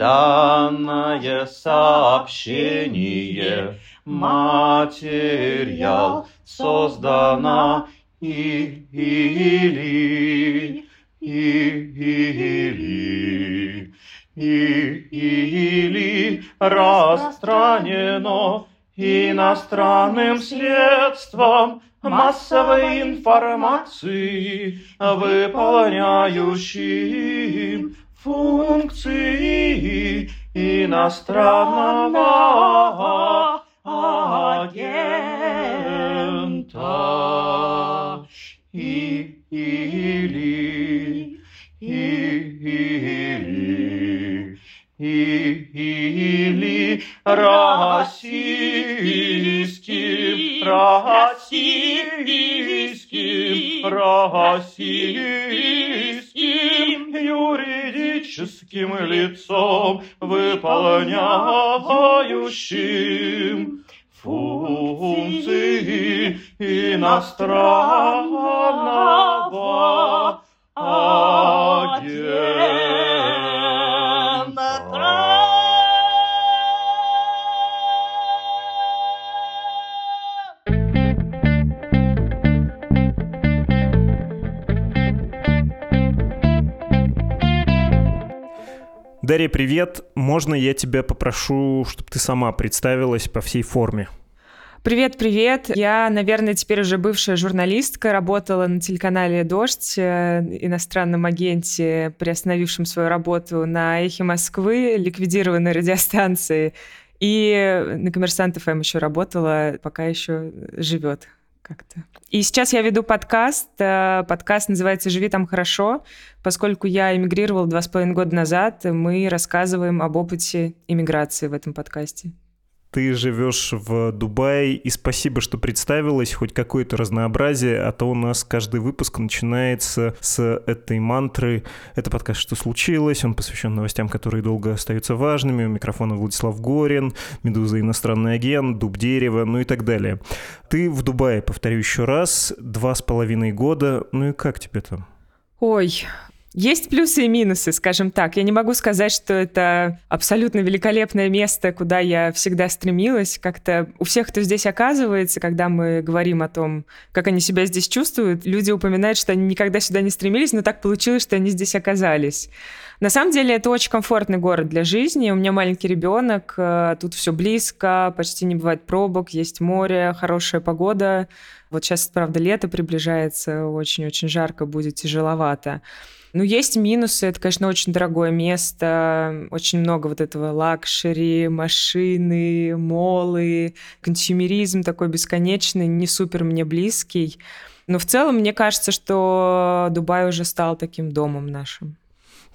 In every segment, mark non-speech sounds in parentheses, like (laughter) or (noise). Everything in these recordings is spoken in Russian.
Данное сообщение, материал создана и или, или, или распространено иностранным средством массовой информации, выполняющим функции иностранного агента. И, или, или, или российским, российским, российским юридическим лицом, выполняющим функции иностранного Дарья, привет. Можно я тебя попрошу, чтобы ты сама представилась по всей форме? Привет, привет. Я, наверное, теперь уже бывшая журналистка, работала на телеканале «Дождь», э, иностранном агенте, приостановившем свою работу на «Эхе Москвы», ликвидированной радиостанции. И на «Коммерсант ФМ» еще работала, пока еще живет как-то. И сейчас я веду подкаст. Э, подкаст называется «Живи там хорошо». Поскольку я эмигрировала два с половиной года назад, мы рассказываем об опыте иммиграции в этом подкасте ты живешь в Дубае, и спасибо, что представилась, хоть какое-то разнообразие, а то у нас каждый выпуск начинается с этой мантры. Это подкаст «Что случилось?», он посвящен новостям, которые долго остаются важными. У микрофона Владислав Горин, «Медуза. Иностранный агент», «Дуб дерева», ну и так далее. Ты в Дубае, повторю еще раз, два с половиной года. Ну и как тебе там? Ой, есть плюсы и минусы, скажем так. Я не могу сказать, что это абсолютно великолепное место, куда я всегда стремилась. Как-то у всех, кто здесь оказывается, когда мы говорим о том, как они себя здесь чувствуют, люди упоминают, что они никогда сюда не стремились, но так получилось, что они здесь оказались. На самом деле это очень комфортный город для жизни. У меня маленький ребенок, э, тут все близко, почти не бывает пробок, есть море, хорошая погода. Вот сейчас, правда, лето приближается, очень-очень жарко, будет тяжеловато. Ну, есть минусы. Это, конечно, очень дорогое место. Очень много вот этого luxury, машины, молы, консюмеризм такой бесконечный, не супер мне близкий. Но в целом мне кажется, что Дубай уже стал таким домом нашим.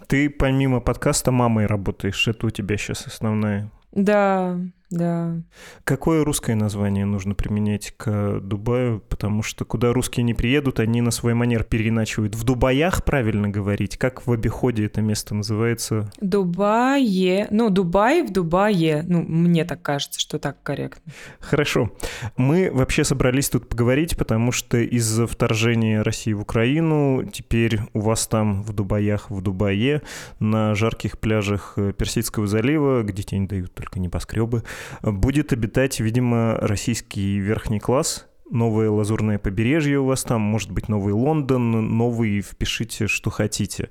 Ты помимо подкаста мамой работаешь, это у тебя сейчас основная да, да. Какое русское название нужно применять к Дубаю? Потому что куда русские не приедут, они на свой манер переиначивают. В Дубаях правильно говорить? Как в обиходе это место называется? Дубае. Ну, Дубай в Дубае. Ну, мне так кажется, что так корректно. Хорошо. Мы вообще собрались тут поговорить, потому что из-за вторжения России в Украину теперь у вас там в Дубаях, в Дубае, на жарких пляжах Персидского залива, где тень дают только небоскребы, будет обитать, видимо, российский верхний класс, новое лазурное побережье у вас там, может быть, новый Лондон, новый, впишите, что хотите.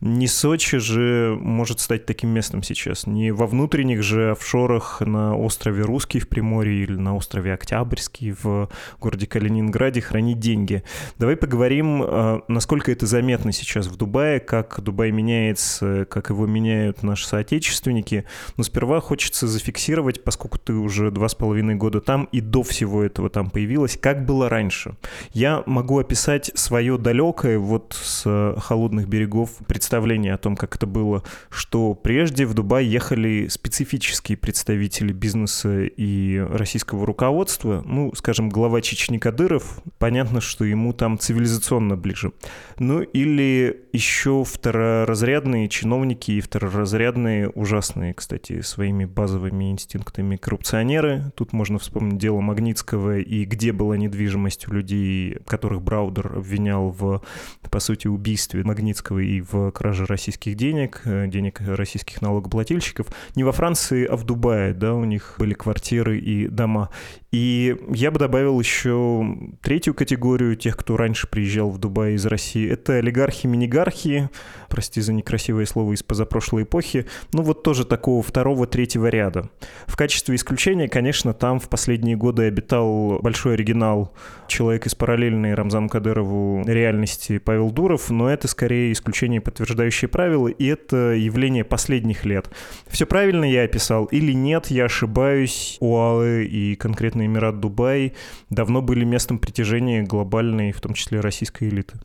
Не Сочи же может стать таким местом сейчас. Не во внутренних же офшорах на острове Русский в Приморье или на острове Октябрьский в городе Калининграде хранить деньги. Давай поговорим, а, насколько это заметно сейчас в Дубае, как Дубай меняется, как его меняют наши соотечественники. Но сперва хочется зафиксировать, поскольку ты уже два с половиной года там и до всего этого там появилась, есть как было раньше. Я могу описать свое далекое вот с холодных берегов представление о том, как это было, что прежде в Дубай ехали специфические представители бизнеса и российского руководства, ну, скажем, глава Чечни Кадыров, понятно, что ему там цивилизационно ближе. Ну, или еще второразрядные чиновники и второразрядные, ужасные, кстати, своими базовыми инстинктами коррупционеры. Тут можно вспомнить дело Магнитского и где был была недвижимость у людей, которых Браудер обвинял в, по сути, убийстве Магнитского и в краже российских денег, э, денег российских налогоплательщиков. Не во Франции, а в Дубае, да, у них были квартиры и дома. И я бы добавил еще третью категорию тех, кто раньше приезжал в Дубай из России. Это олигархи-минигархи, прости за некрасивое слово, из позапрошлой эпохи. Ну вот тоже такого второго-третьего ряда. В качестве исключения, конечно, там в последние годы обитал большой оригинал, человек из параллельной Рамзану Кадырову реальности Павел Дуров, но это скорее исключение, подтверждающее правила, и это явление последних лет. Все правильно я описал или нет, я ошибаюсь. УАЭ и конкретно Эмират Дубай давно были местом притяжения глобальной, в том числе российской элиты.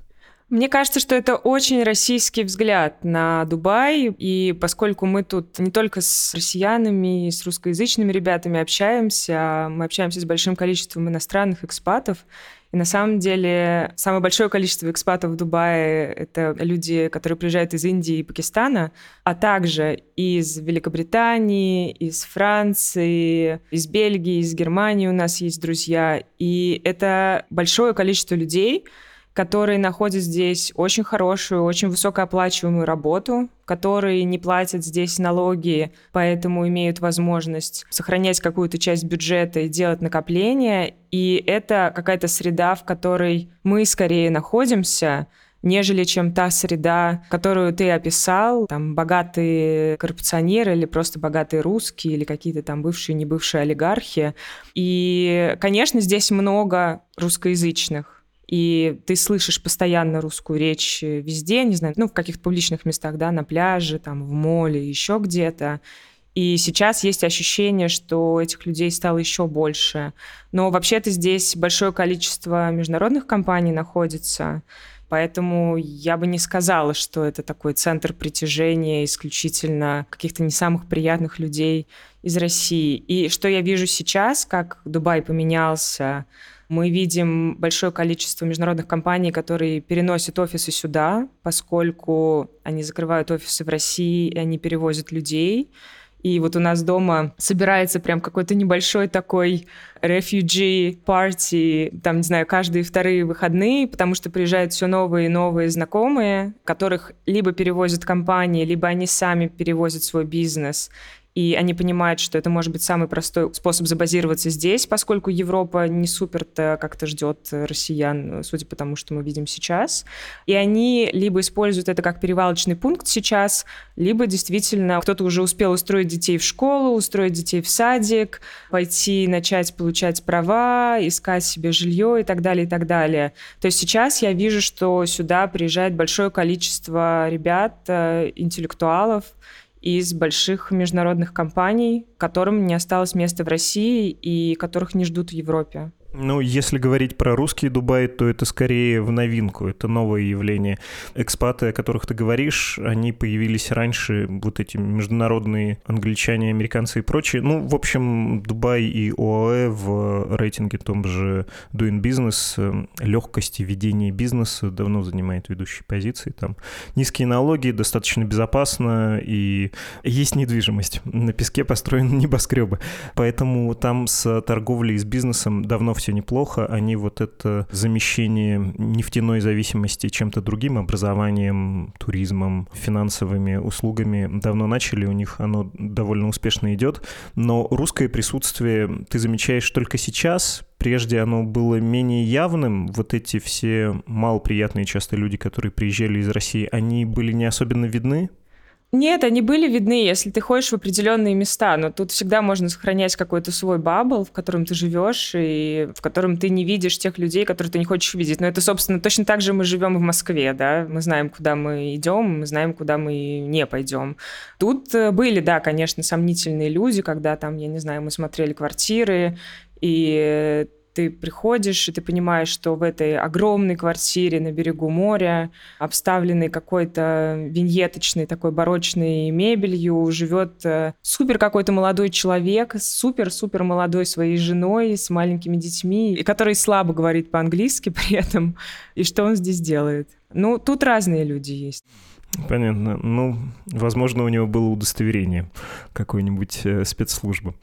Мне кажется, что это очень российский взгляд на Дубай, и поскольку мы тут не только с россиянами, с русскоязычными ребятами общаемся, а мы общаемся с большим количеством иностранных экспатов, и на самом деле самое большое количество экспатов в Дубае — это люди, которые приезжают из Индии и Пакистана, а также из Великобритании, из Франции, из Бельгии, из Германии у нас есть друзья. И это большое количество людей, которые находят здесь очень хорошую, очень высокооплачиваемую работу, которые не платят здесь налоги, поэтому имеют возможность сохранять какую-то часть бюджета и делать накопления. И это какая-то среда, в которой мы скорее находимся, нежели чем та среда, которую ты описал, там богатые коррупционеры или просто богатые русские или какие-то там бывшие, не бывшие олигархи. И, конечно, здесь много русскоязычных и ты слышишь постоянно русскую речь везде, не знаю, ну, в каких-то публичных местах, да, на пляже, там, в моле, еще где-то. И сейчас есть ощущение, что этих людей стало еще больше. Но вообще-то здесь большое количество международных компаний находится, поэтому я бы не сказала, что это такой центр притяжения исключительно каких-то не самых приятных людей из России. И что я вижу сейчас, как Дубай поменялся, мы видим большое количество международных компаний, которые переносят офисы сюда, поскольку они закрывают офисы в России, и они перевозят людей. И вот у нас дома собирается прям какой-то небольшой такой refugee party, там, не знаю, каждые вторые выходные, потому что приезжают все новые и новые знакомые, которых либо перевозят компании, либо они сами перевозят свой бизнес и они понимают, что это может быть самый простой способ забазироваться здесь, поскольку Европа не супер-то как-то ждет россиян, судя по тому, что мы видим сейчас. И они либо используют это как перевалочный пункт сейчас, либо действительно кто-то уже успел устроить детей в школу, устроить детей в садик, пойти начать получать права, искать себе жилье и так далее, и так далее. То есть сейчас я вижу, что сюда приезжает большое количество ребят, э, интеллектуалов, из больших международных компаний, которым не осталось места в России и которых не ждут в Европе. Ну, если говорить про русский Дубай, то это скорее в новинку, это новое явление. Экспаты, о которых ты говоришь, они появились раньше, вот эти международные англичане, американцы и прочие. Ну, в общем, Дубай и ОАЭ в рейтинге том же Doing Business, э, легкости ведения бизнеса давно занимает ведущие позиции. Там низкие налоги, достаточно безопасно и есть недвижимость. На песке построены (laughs) небоскребы. Поэтому там с торговлей и с бизнесом давно все неплохо, они вот это замещение нефтяной зависимости чем-то другим, образованием, туризмом, финансовыми услугами давно начали, у них оно довольно успешно идет, но русское присутствие ты замечаешь только сейчас, прежде оно было менее явным, вот эти все малоприятные часто люди, которые приезжали из России, они были не особенно видны, нет, они были видны, если ты ходишь в определенные места, но тут всегда можно сохранять какой-то свой бабл, в котором ты живешь и в котором ты не видишь тех людей, которых ты не хочешь видеть. Но это, собственно, точно так же мы живем в Москве, да, мы знаем, куда мы идем, мы знаем, куда мы не пойдем. Тут э, были, да, конечно, сомнительные люди, когда там, я не знаю, мы смотрели квартиры, и ты приходишь, и ты понимаешь, что в этой огромной квартире на берегу моря, обставленной какой-то виньеточной такой барочной мебелью, живет э, супер какой-то молодой человек, супер-супер молодой своей женой, с маленькими детьми, и который слабо говорит по-английски (laughs) при этом, и что он здесь делает. Ну, тут разные люди есть. Понятно. Ну, возможно, у него было удостоверение какой-нибудь э, спецслужбы.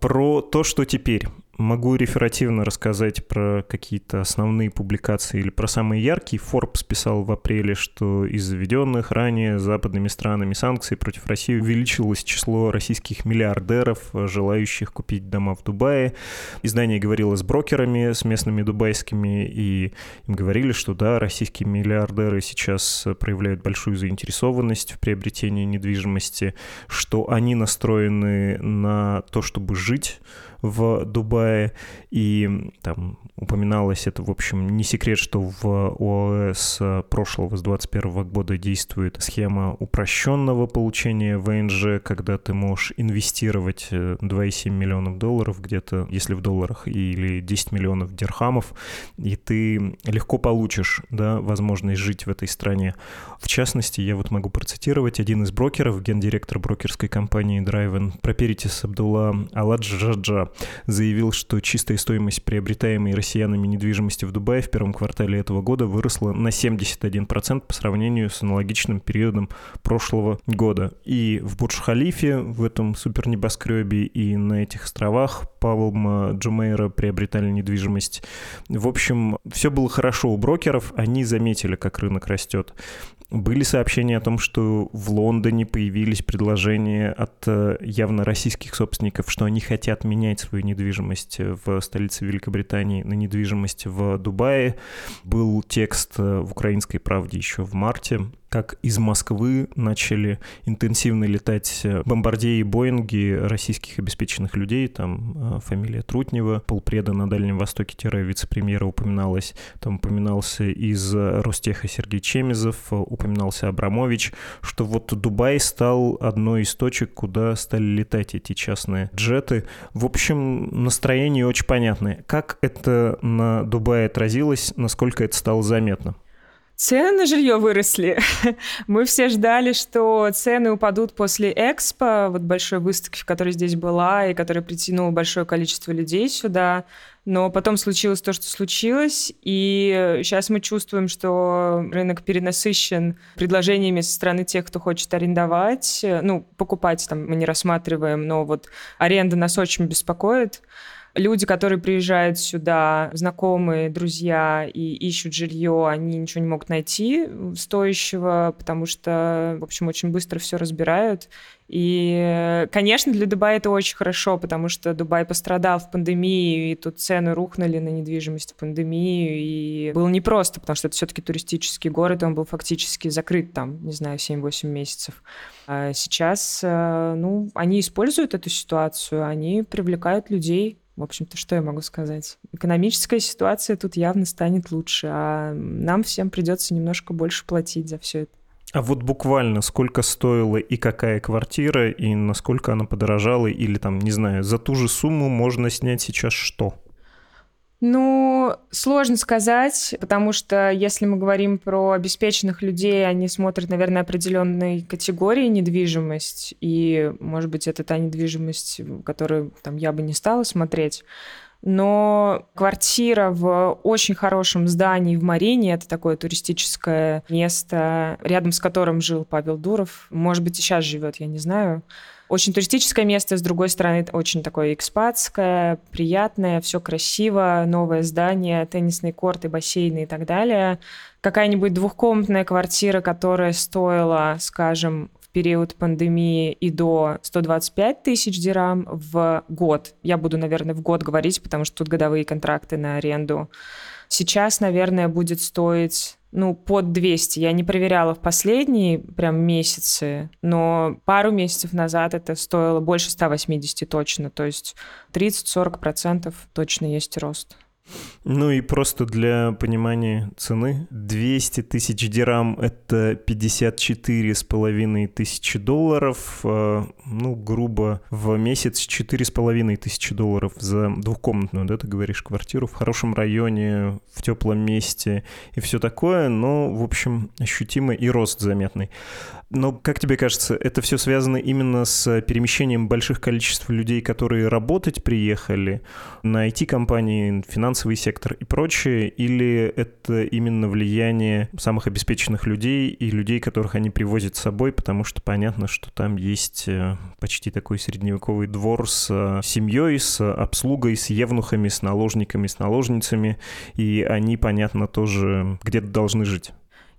Про то, что теперь. Могу реферативно рассказать про какие-то основные публикации или про самые яркие. Forbes писал в апреле, что из заведенных ранее западными странами санкций против России увеличилось число российских миллиардеров, желающих купить дома в Дубае. Издание говорило с брокерами, с местными дубайскими, и им говорили, что да, российские миллиардеры сейчас проявляют большую заинтересованность в приобретении недвижимости, что они настроены на то, чтобы жить в Дубае, и там упоминалось это, в общем, не секрет, что в ОАС прошлого, с 21 года действует схема упрощенного получения ВНЖ, когда ты можешь инвестировать 2,7 э, миллионов долларов где-то, если в долларах, или 10 миллионов дирхамов, и ты легко получишь да, возможность жить в этой стране. В частности, я вот могу процитировать один из брокеров, гендиректор брокерской компании Драйвен Проперитис Абдулла Аладжаджа, заявил, что чистая стоимость приобретаемой россиянами недвижимости в Дубае в первом квартале этого года выросла на 71% по сравнению с аналогичным периодом прошлого года. И в Бурдж-Халифе, в этом супер небоскребе и на этих островах Павлма Джумейра приобретали недвижимость. В общем, все было хорошо у брокеров, они заметили, как рынок растет. Были сообщения о том, что в Лондоне появились предложения от э, явно российских собственников, что они хотят менять свою недвижимость в столице Великобритании на недвижимость в Дубае. Был текст э, в «Украинской правде» еще в марте как из Москвы начали интенсивно летать бомбардеи и Боинги российских обеспеченных людей, там э, фамилия Трутнева, полпреда на Дальнем Востоке-вице-премьера упоминалась, там упоминался из Ростеха Сергей Чемизов, упоминался Абрамович, что вот Дубай стал одной из точек, куда стали летать эти частные джеты. В общем, настроение очень понятное. Как это на Дубае отразилось, насколько это стало заметно? Цены на жилье выросли. (laughs) Мы все ждали, что цены упадут после Экспо, вот большой выставки, которая здесь была, и которая притянула большое количество людей сюда. Но потом случилось то, что случилось, и сейчас мы чувствуем, что рынок перенасыщен предложениями со стороны тех, кто хочет арендовать. Ну, покупать там мы не рассматриваем, но вот аренда нас очень беспокоит люди, которые приезжают сюда, знакомые, друзья и ищут жилье, они ничего не могут найти стоящего, потому что, в общем, очень быстро все разбирают. И, конечно, для Дубая это очень хорошо, потому что Дубай пострадал в пандемии, и тут цены рухнули на недвижимость в пандемию, и было непросто, потому что это все-таки туристический город, и он был фактически закрыт там, не знаю, 7-8 месяцев. А сейчас, э, ну, они используют эту ситуацию, они привлекают людей, в общем-то, что я могу сказать? Экономическая ситуация тут явно станет лучше, а нам всем придется немножко больше платить за все это. А вот буквально сколько стоила и какая квартира, и насколько она подорожала, или там, не знаю, за ту же сумму можно снять сейчас что? Ну, сложно сказать, потому что если мы говорим про обеспеченных людей, они смотрят, наверное, определенной категории недвижимость, и, может быть, это та недвижимость, которую там я бы не стала смотреть. Но квартира в очень хорошем здании в Марине, это такое туристическое место, рядом с которым жил Павел Дуров, может быть, и сейчас живет, я не знаю, очень туристическое место, с другой стороны, очень такое экспатское, приятное, все красиво, новое здание, теннисные корты, бассейны и так далее. Какая-нибудь двухкомнатная квартира, которая стоила, скажем, период пандемии и до 125 тысяч дирам в год. Я буду, наверное, в год говорить, потому что тут годовые контракты на аренду. Сейчас, наверное, будет стоить ну, под 200. Я не проверяла в последние прям месяцы, но пару месяцев назад это стоило больше 180 точно. То есть 30-40% точно есть рост. Ну и просто для понимания цены. 200 тысяч дирам — это 54 с половиной тысячи долларов. А, ну, грубо, в месяц 4 с половиной тысячи долларов за двухкомнатную, да, ты говоришь, квартиру в хорошем районе, в теплом месте и все такое. Но, в общем, ощутимо и рост заметный. Но, как тебе кажется, это все связано именно с перемещением больших количеств людей, которые работать приехали на IT-компании, финансовые финансовый сектор и прочее, или это именно влияние самых обеспеченных людей и людей, которых они привозят с собой, потому что понятно, что там есть э, почти такой средневековый двор с э, семьей, с обслугой, с евнухами, с наложниками, с наложницами, и они, понятно, тоже где-то должны жить.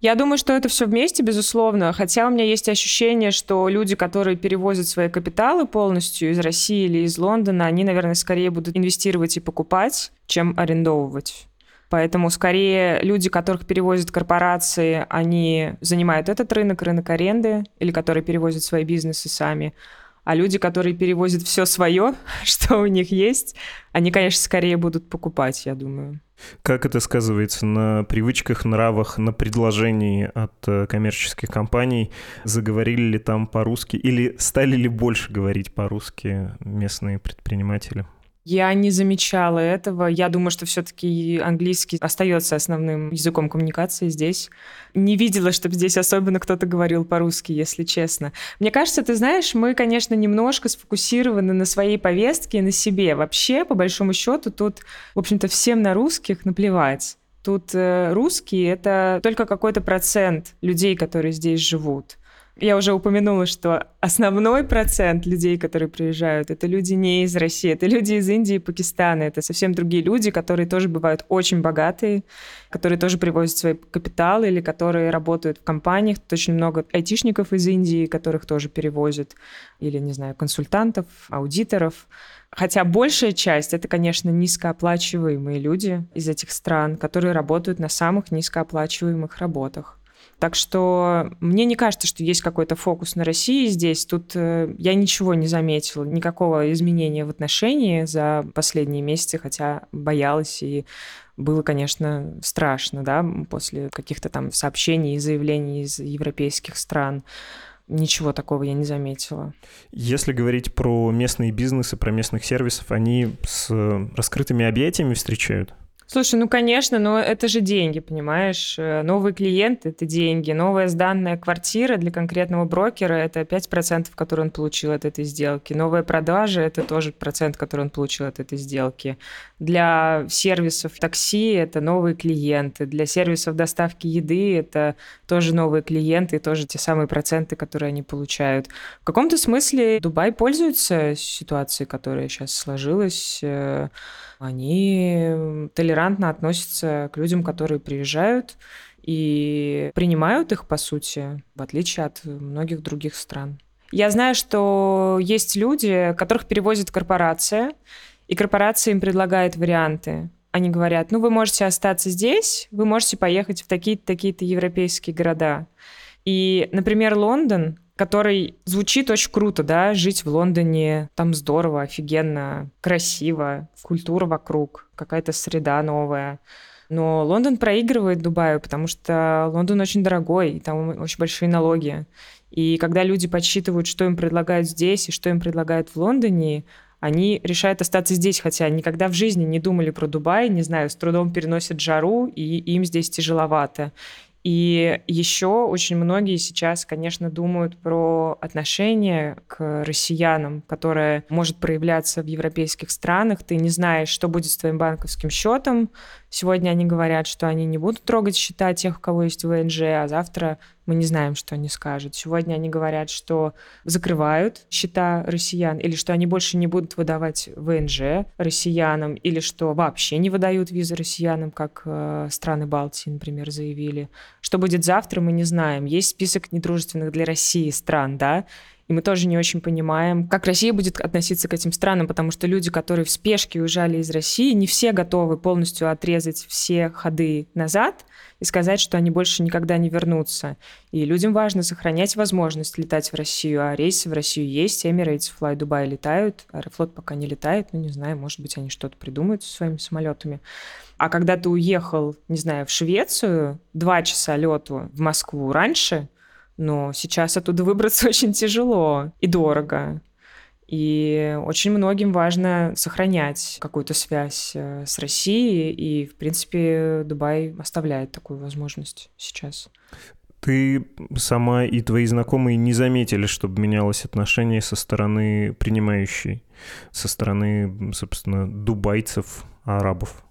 Я думаю, что это все вместе, безусловно. Хотя у меня есть ощущение, что люди, которые перевозят свои капиталы полностью из России или из Лондона, они, наверное, скорее будут инвестировать и покупать, чем арендовывать. Поэтому скорее люди, которых перевозят корпорации, они занимают этот рынок, рынок аренды, или которые перевозят свои бизнесы сами. А люди, которые перевозят все свое, (laughs) что у них есть, они, конечно, скорее будут покупать, я думаю. Как это сказывается на привычках, нравах, на предложении от э, коммерческих компаний? Заговорили ли там по-русски или стали ли больше говорить по-русски местные предприниматели? Я не замечала этого. Я думаю, что все-таки английский остается основным языком коммуникации здесь. Не видела, чтобы здесь особенно кто-то говорил по-русски, если честно. Мне кажется, ты знаешь, мы, конечно, немножко сфокусированы на своей повестке и на себе. Вообще, по большому счету, тут, в общем-то, всем на русских наплевать. Тут э, русские — это только какой-то процент людей, которые здесь живут. Я уже упомянула, что основной процент людей, которые приезжают, это люди не из России, это люди из Индии и Пакистана. Это совсем другие люди, которые тоже бывают очень богатые, которые тоже привозят свои капиталы или которые работают в компаниях. Тут очень много айтишников из Индии, которых тоже перевозят, или, не знаю, консультантов, аудиторов. Хотя большая часть — это, конечно, низкооплачиваемые люди из этих стран, которые работают на самых низкооплачиваемых работах. Так что мне не кажется, что есть какой-то фокус на России здесь. Тут э, я ничего не заметила, никакого изменения в отношении за последние месяцы, хотя боялась и было, конечно, страшно, да, после каких-то там сообщений и заявлений из европейских стран. Ничего такого я не заметила. Если говорить про местные бизнесы, про местных сервисов, они с раскрытыми объятиями встречают? Слушай, ну конечно, но это же деньги, понимаешь? Э, новый клиент — это деньги. Новая сданная квартира для конкретного брокера — это 5%, который он получил от этой сделки. Новая продажа — это тоже процент, который он получил от этой сделки. Для сервисов такси — это новые клиенты. Для сервисов доставки еды — это тоже новые клиенты и тоже те самые проценты, которые они получают. В каком-то смысле Дубай пользуется ситуацией, которая сейчас сложилась э, они толерантно относятся к людям, которые приезжают и принимают их, по сути, в отличие от многих других стран. Я знаю, что есть люди, которых перевозит корпорация, и корпорация им предлагает варианты. Они говорят, ну вы можете остаться здесь, вы можете поехать в такие-то такие-то европейские города. И, например, Лондон который звучит очень круто, да, жить в Лондоне, там здорово, офигенно, красиво, культура вокруг, какая-то среда новая. Но Лондон проигрывает Дубаю, потому что Лондон очень дорогой, и там очень большие налоги. И когда люди подсчитывают, что им предлагают здесь и что им предлагают в Лондоне, они решают остаться здесь, хотя никогда в жизни не думали про Дубай, не знаю, с трудом переносят жару, и им здесь тяжеловато. И еще очень многие сейчас, конечно, думают про отношение к россиянам, которое может проявляться в европейских странах. Ты не знаешь, что будет с твоим банковским счетом. Сегодня они говорят, что они не будут трогать счета тех, у кого есть ВНЖ, а завтра мы не знаем, что они скажут. Сегодня они говорят, что закрывают счета россиян, или что они больше не будут выдавать ВНЖ россиянам, или что вообще не выдают визы россиянам, как э, страны Балтии, например, заявили. Что будет завтра, мы не знаем. Есть список недружественных для России стран, да, и мы тоже не очень понимаем, как Россия будет относиться к этим странам, потому что люди, которые в спешке уезжали из России, не все готовы полностью отрезать все ходы назад и сказать, что они больше никогда не вернутся. И людям важно сохранять возможность летать в Россию, а рейсы в Россию есть, Emirates, Fly Dubai летают, Аэрофлот пока не летает, ну не знаю, может быть, они что-то придумают со своими самолетами. А когда ты уехал, не знаю, в Швецию, два часа лету в Москву раньше – но сейчас оттуда выбраться (laughs) очень тяжело и дорого. И очень многим важно сохранять какую-то связь э, с Россией, и, в принципе, Дубай оставляет такую возможность сейчас. Ты сама и твои знакомые не заметили, чтобы менялось отношение со стороны принимающей, со стороны, собственно, дубайцев, арабов?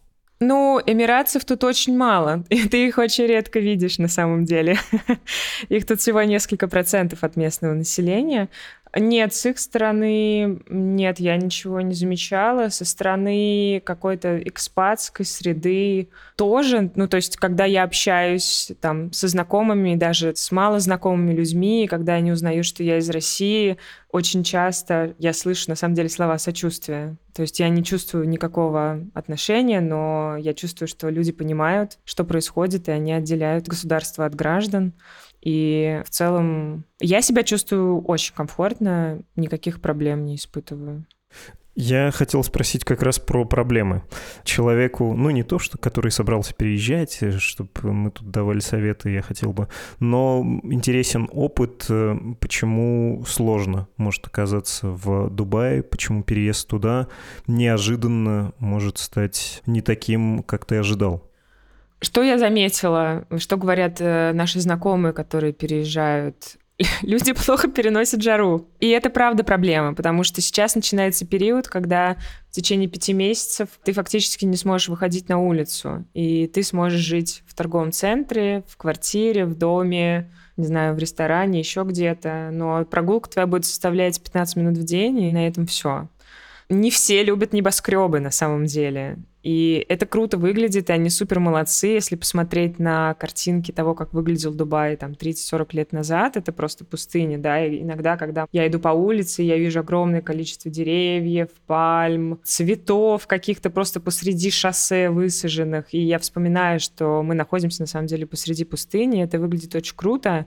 Ну, эмиратцев тут очень мало, (laughs) и ты их очень редко видишь на самом деле. (laughs) Их тут всего несколько процентов от местного населения. Нет, с их стороны нет, я ничего не замечала. Со стороны какой-то экспатской среды тоже. Ну, то есть, когда я общаюсь там со знакомыми, даже с малознакомыми людьми, когда они узнают, что я из России, очень часто я слышу, на самом деле, слова сочувствия. То есть я не чувствую никакого отношения, но я чувствую, что люди понимают, что происходит, и они отделяют государство от граждан. И в целом я себя чувствую очень комфортно, никаких проблем не испытываю. Я хотел спросить как раз про проблемы. Человеку, ну не то, что который собрался переезжать, чтобы мы тут давали советы, я хотел бы, но интересен опыт, э, почему сложно может оказаться в Дубае, почему переезд туда неожиданно может стать не таким, как ты ожидал. Что я заметила, что говорят э, наши знакомые, которые переезжают (laughs) люди плохо переносят жару. И это правда проблема, потому что сейчас начинается период, когда в течение пяти месяцев ты фактически не сможешь выходить на улицу. И ты сможешь жить в торговом центре, в квартире, в доме, не знаю, в ресторане, еще где-то. Но прогулка твоя будет составлять 15 минут в день, и на этом все. Не все любят небоскребы на самом деле. И это круто выглядит, и они супер молодцы. Если посмотреть на картинки того, как выглядел Дубай там 30-40 лет назад, это просто пустыня, да. И иногда, когда я иду по улице, я вижу огромное количество деревьев, пальм, цветов каких-то просто посреди шоссе высаженных. И я вспоминаю, что мы находимся на самом деле посреди пустыни. Это выглядит очень круто.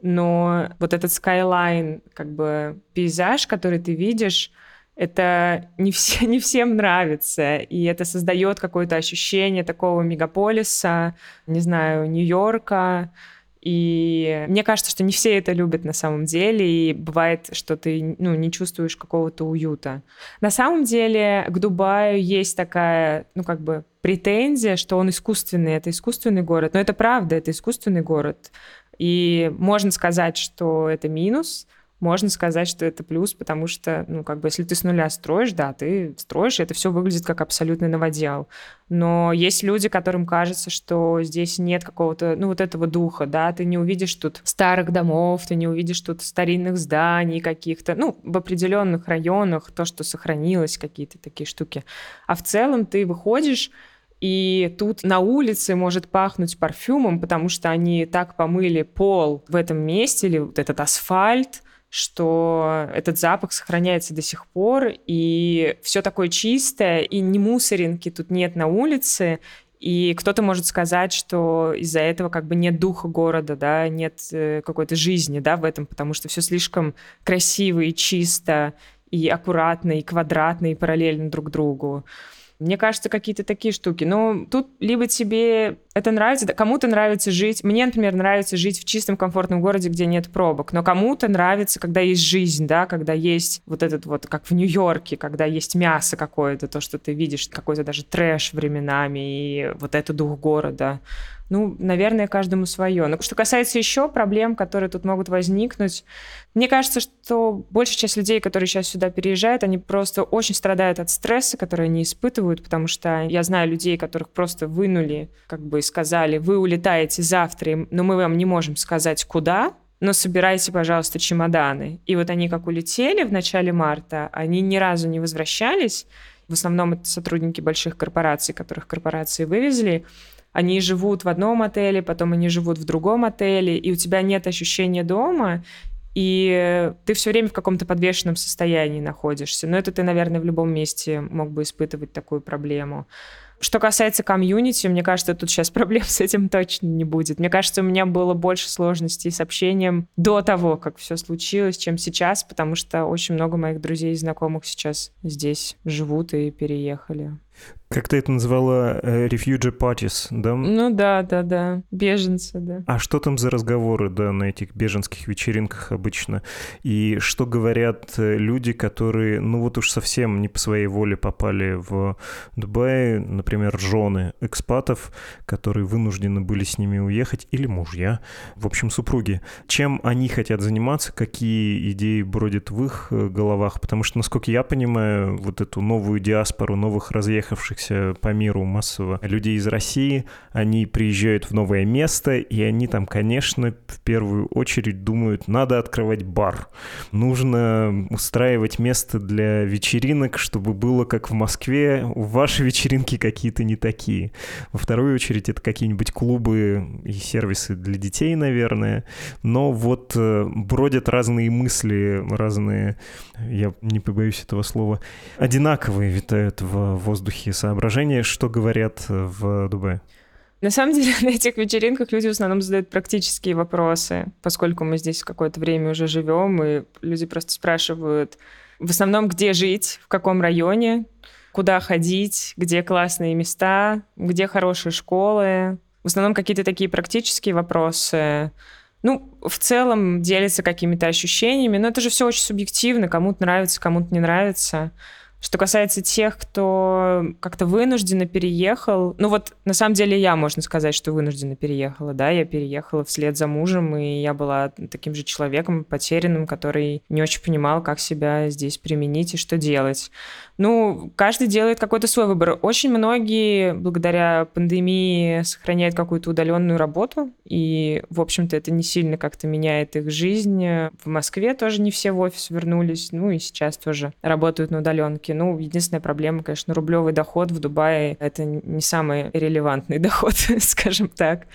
Но вот этот скайлайн, как бы пейзаж, который ты видишь, это не, все, (laughs) не всем нравится, и это создает какое-то ощущение такого мегаполиса, не знаю, Нью-Йорка, и мне кажется, что не все это любят на самом деле, и бывает, что ты ну, не чувствуешь какого-то уюта. На самом деле к Дубаю есть такая, ну как бы претензия, что он искусственный, это искусственный город, но это правда, это искусственный город. И можно сказать, что это минус, можно сказать, что это плюс, потому что, ну, как бы, если ты с нуля строишь, да, ты строишь, это все выглядит как абсолютный новодел. Но есть люди, которым кажется, что здесь нет какого-то, ну, вот этого духа, да, ты не увидишь тут старых домов, ты не увидишь тут старинных зданий каких-то, ну, в определенных районах, то, что сохранилось, какие-то такие штуки. А в целом ты выходишь, и тут на улице может пахнуть парфюмом, потому что они так помыли пол в этом месте, или вот этот асфальт, что этот запах сохраняется до сих пор, и все такое чистое, и ни мусоринки тут нет на улице, и кто-то может сказать, что из-за этого как бы нет духа города, да, нет э, какой-то жизни, да, в этом, потому что все слишком красиво и чисто, и аккуратно, и квадратно, и параллельно друг другу. Мне кажется, какие-то такие штуки. Но тут либо тебе это нравится, кому-то нравится жить. Мне, например, нравится жить в чистом, комфортном городе, где нет пробок. Но кому-то нравится, когда есть жизнь, да, когда есть вот этот вот, как в Нью-Йорке, когда есть мясо какое-то, то, что ты видишь, какой-то даже трэш временами, и вот это дух города. Ну, наверное, каждому свое. Но что касается еще проблем, которые тут могут возникнуть, мне кажется, что большая часть людей, которые сейчас сюда переезжают, они просто очень страдают от стресса, который они испытывают, потому что я знаю людей, которых просто вынули, как бы сказали, вы улетаете завтра, но мы вам не можем сказать, куда, но собирайте, пожалуйста, чемоданы. И вот они как улетели в начале марта, они ни разу не возвращались. В основном это сотрудники больших корпораций, которых корпорации вывезли. Они живут в одном отеле, потом они живут в другом отеле, и у тебя нет ощущения дома, и ты все время в каком-то подвешенном состоянии находишься. Но это ты, наверное, в любом месте мог бы испытывать такую проблему. Что касается комьюнити, мне кажется, тут сейчас (laughs) проблем с этим точно не будет. Мне кажется, у меня было больше сложностей с общением до того, как все случилось, чем сейчас, потому что очень много моих друзей и знакомых сейчас здесь живут и переехали. Как ты это назвала? Э, refugee parties, да? Ну да, да, да. Беженцы, да. А что там за разговоры, да, на этих беженских вечеринках обычно? И что говорят э, люди, которые, ну вот уж совсем не по своей воле попали в Дубай, например, жены экспатов, которые вынуждены были с ними уехать, или мужья, в общем, супруги. Чем они хотят заниматься, какие идеи бродят в их э, головах, потому что, насколько я понимаю, вот эту новую диаспору новых разъехавшихся по миру массово людей из России, они приезжают в новое место, и они там, конечно, в первую очередь думают, надо открывать бар, нужно устраивать место для вечеринок, чтобы было как в Москве, ваши вечеринки какие-то не такие. Во вторую очередь это какие-нибудь клубы и сервисы для детей, наверное. Но вот э, бродят разные мысли, разные, я не побоюсь этого слова, одинаковые витают в воздухе соображения, что говорят в Дубае. На самом деле (laughs) на этих вечеринках люди в основном задают практические вопросы, поскольку мы здесь какое-то время уже живем, и люди просто спрашивают в основном, где жить, в каком районе, куда ходить, где классные места, где хорошие школы. В основном какие-то такие практические вопросы. Ну, в целом делятся какими-то ощущениями, но это же все очень субъективно, кому-то нравится, кому-то не нравится. Что касается тех, кто как-то вынужденно переехал, ну вот на самом деле я, можно сказать, что вынужденно переехала, да, я переехала вслед за мужем, и я была таким же человеком потерянным, который не очень понимал, как себя здесь применить и что делать. Ну, каждый делает какой-то свой выбор. Очень многие, благодаря пандемии, сохраняют какую-то удаленную работу, и, в общем-то, это не сильно как-то меняет их жизнь. В Москве тоже не все в офис вернулись, ну и сейчас тоже работают на удаленке. Ну, единственная проблема, конечно, рублевый доход в Дубае — это не самый релевантный (laughs) доход, скажем так.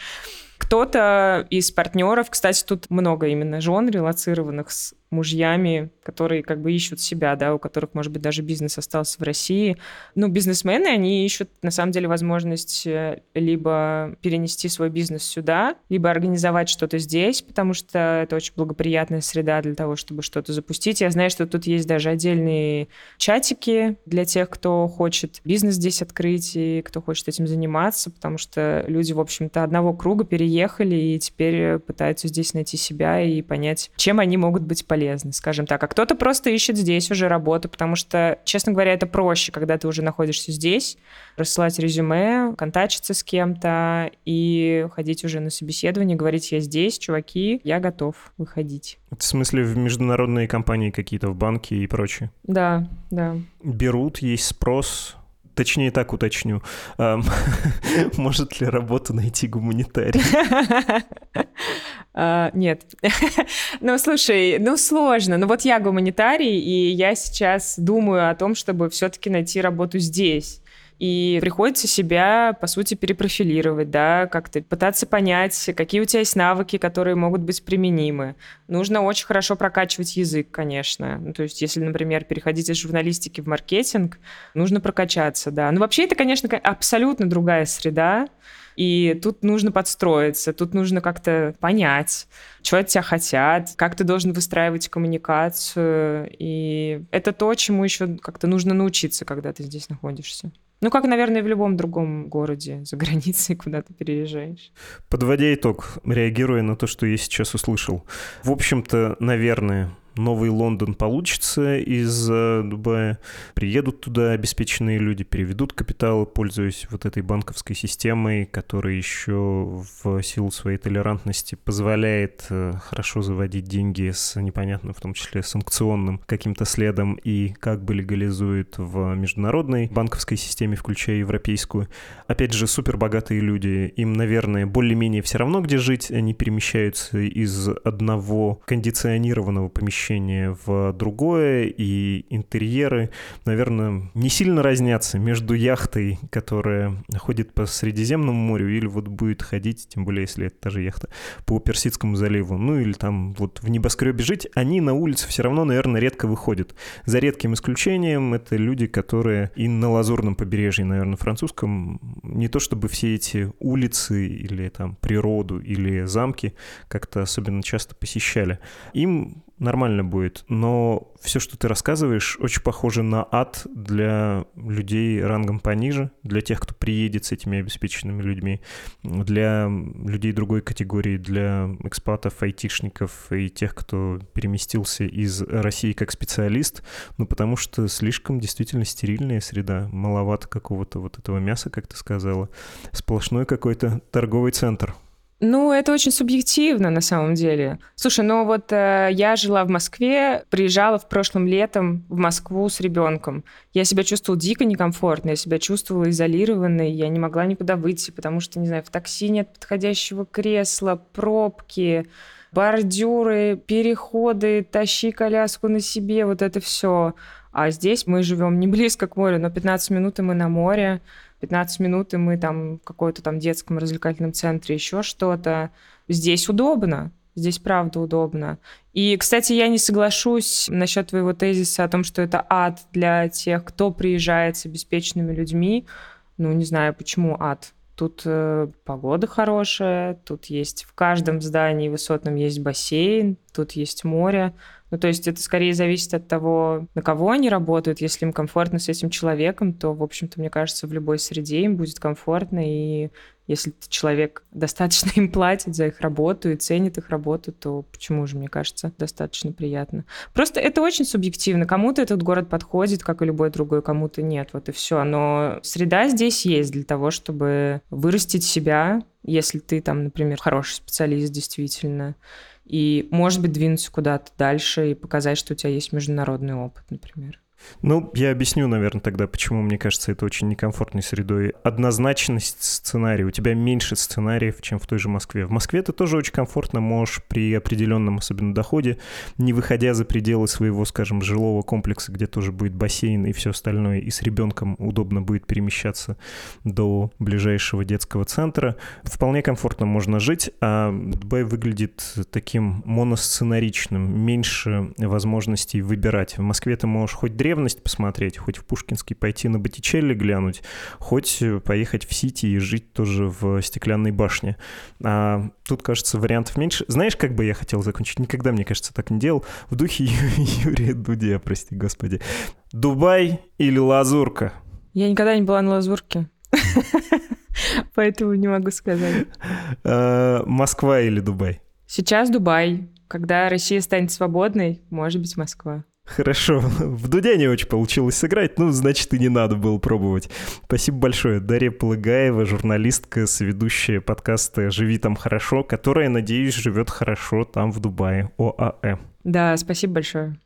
Кто-то из партнеров, кстати, тут много именно жен релацированных с мужьями, которые как бы ищут себя, да, у которых, может быть, даже бизнес остался в России. Ну, бизнесмены, они ищут, на самом деле, возможность э, либо перенести свой бизнес сюда, либо организовать что-то здесь, потому что это очень благоприятная среда для того, чтобы что-то запустить. Я знаю, что тут есть даже отдельные чатики для тех, кто хочет бизнес здесь открыть и кто хочет этим заниматься, потому что люди, в общем-то, одного круга переехали и теперь пытаются здесь найти себя и понять, чем они могут быть полезны полезны, скажем так. А кто-то просто ищет здесь уже работу, потому что, честно говоря, это проще, когда ты уже находишься здесь, рассылать резюме, контачиться с кем-то и ходить уже на собеседование, говорить, я здесь, чуваки, я готов выходить. В смысле, в международные компании какие-то, в банки и прочее? Да, да. Берут, есть спрос, Точнее, так уточню. (laughs) Может ли работу найти гуманитарий? Uh, (laughs) нет. (laughs) ну, слушай, ну сложно. Ну вот я гуманитарий, и я сейчас думаю о том, чтобы все-таки найти работу здесь. И приходится себя, по сути, перепрофилировать, да, как-то пытаться понять, какие у тебя есть навыки, которые могут быть применимы. Нужно очень хорошо прокачивать язык, конечно. Ну, то есть, если, например, переходить из журналистики в маркетинг, нужно прокачаться, да. Ну, вообще, это, конечно, абсолютно другая среда, и тут нужно подстроиться, тут нужно как-то понять, чего от тебя хотят, как ты должен выстраивать коммуникацию. И это то, чему еще как-то нужно научиться, когда ты здесь находишься. Ну, как, наверное, в любом другом городе за границей, (laughs) куда ты переезжаешь. Подводя итог, реагируя на то, что я сейчас услышал. В общем-то, наверное, новый Лондон получится из э, Дубая. Приедут туда обеспеченные люди, переведут капиталы, пользуясь вот этой банковской системой, которая еще в силу своей толерантности позволяет э, хорошо заводить деньги с непонятным, в том числе санкционным каким-то следом и как бы легализует в международной банковской системе, включая европейскую. Опять же, супербогатые люди, им, наверное, более-менее все равно, где жить, они перемещаются из одного кондиционированного помещения помещение в другое, и интерьеры, наверное, не сильно разнятся между яхтой, которая ходит по Средиземному морю, или вот будет ходить, тем более, если это та же яхта, по Персидскому заливу, ну или там вот в небоскребе жить, они на улице все равно, наверное, редко выходят. За редким исключением это люди, которые и на Лазурном побережье, наверное, французском, не то чтобы все эти улицы или там природу или замки как-то особенно часто посещали. Им нормально будет. Но все, что ты рассказываешь, очень похоже на ад для людей рангом пониже, для тех, кто приедет с этими обеспеченными людьми, для людей другой категории, для экспатов, айтишников и тех, кто переместился из России как специалист, ну потому что слишком действительно стерильная среда, маловато какого-то вот этого мяса, как ты сказала, сплошной какой-то торговый центр. Ну, это очень субъективно на самом деле. Слушай, ну вот э, я жила в Москве, приезжала в прошлом летом в Москву с ребенком. Я себя чувствовала дико некомфортно, я себя чувствовала изолированной, я не могла никуда выйти, потому что, не знаю, в такси нет подходящего кресла, пробки, бордюры, переходы, тащи коляску на себе, вот это все. А здесь мы живем не близко к морю, но 15 минут и мы на море. 15 минут, и мы там в какой-то там детском развлекательном центре, еще что-то. Здесь удобно, здесь правда удобно. И, кстати, я не соглашусь насчет твоего тезиса о том, что это ад для тех, кто приезжает с обеспеченными людьми. Ну, не знаю, почему ад. Тут э, погода хорошая, тут есть в каждом здании высотном есть бассейн, тут есть море. Ну, то есть это скорее зависит от того, на кого они работают. Если им комфортно с этим человеком, то, в общем-то, мне кажется, в любой среде им будет комфортно. И если человек достаточно (laughs) им платит за их работу и ценит их работу, то почему же, мне кажется, достаточно приятно. Просто это очень субъективно. Кому-то этот город подходит, как и любой другой, кому-то нет. Вот и все. Но среда здесь есть для того, чтобы вырастить себя, если ты там, например, хороший специалист действительно, и, может быть, двинуться куда-то дальше и показать, что у тебя есть международный опыт, например. Ну, я объясню, наверное, тогда, почему, мне кажется, это очень некомфортной средой. Однозначность сценария. У тебя меньше сценариев, чем в той же Москве. В Москве ты тоже очень комфортно можешь при определенном, особенно доходе, не выходя за пределы своего, скажем, жилого комплекса, где тоже будет бассейн и все остальное, и с ребенком удобно будет перемещаться до ближайшего детского центра. Вполне комфортно можно жить, а Дубай выглядит таким моносценаричным, меньше возможностей выбирать. В Москве ты можешь хоть древность посмотреть, хоть в Пушкинский пойти на Боттичелли глянуть, хоть поехать в Сити и жить тоже в стеклянной башне. А тут, кажется, вариантов меньше. Знаешь, как бы я хотел закончить? Никогда, мне кажется, так не делал. В духе Юрия Дудя, прости господи. Дубай или Лазурка? Я никогда не была на Лазурке. (laughs) Поэтому не могу сказать. А, Москва или Дубай? Сейчас Дубай. Когда Россия станет свободной, может быть, Москва. Хорошо. В Дудя не очень получилось сыграть, ну, значит, и не надо было пробовать. Спасибо большое. Дарья Полыгаева, журналистка, соведущая подкаста «Живи там хорошо», которая, надеюсь, живет хорошо там, в Дубае, ОАЭ. Да, спасибо большое.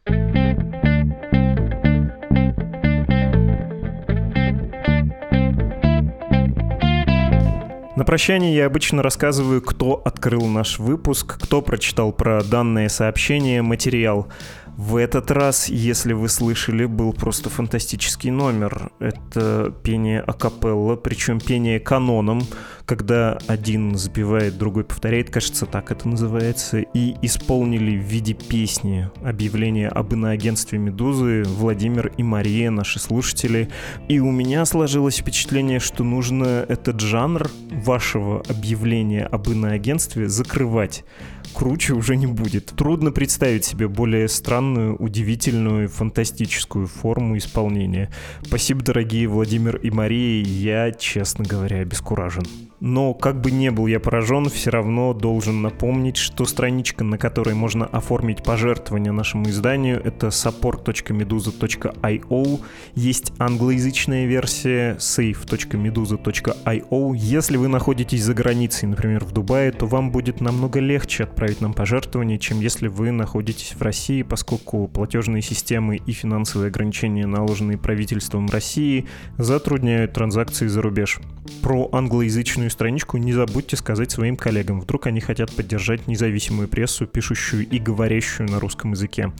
На прощание я обычно рассказываю, кто открыл наш выпуск, кто прочитал про данное сообщение, материал. В этот раз, если вы слышали, был просто фантастический номер. Это пение акапелла, причем пение каноном, когда один забивает, другой повторяет, кажется, так это называется, и исполнили в виде песни объявление об иноагентстве «Медузы» Владимир и Мария, наши слушатели. И у меня сложилось впечатление, что нужно этот жанр вашего объявления об иноагентстве закрывать круче уже не будет. Трудно представить себе более странную, удивительную, фантастическую форму исполнения. Спасибо, дорогие Владимир и Мария, я, честно говоря, обескуражен. Но как бы не был я поражен, все равно должен напомнить, что страничка, на которой можно оформить пожертвование нашему изданию, это support.meduza.io. Есть англоязычная версия save.meduza.io. Если вы находитесь за границей, например, в Дубае, то вам будет намного легче отправить нам пожертвование, чем если вы находитесь в России, поскольку платежные системы и финансовые ограничения, наложенные правительством России, затрудняют транзакции за рубеж. Про англоязычную страничку не забудьте сказать своим коллегам. Вдруг они хотят поддержать независимую прессу, пишущую и говорящую на русском языке.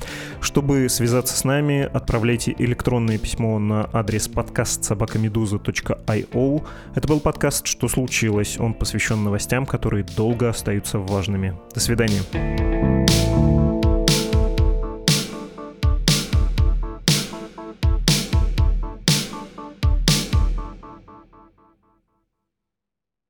Чтобы связаться с нами, отправляйте электронное письмо на адрес подкаст собакамедуза.io. Это был подкаст «Что случилось?». Он посвящен новостям, которые долго остаются важными. До свидания.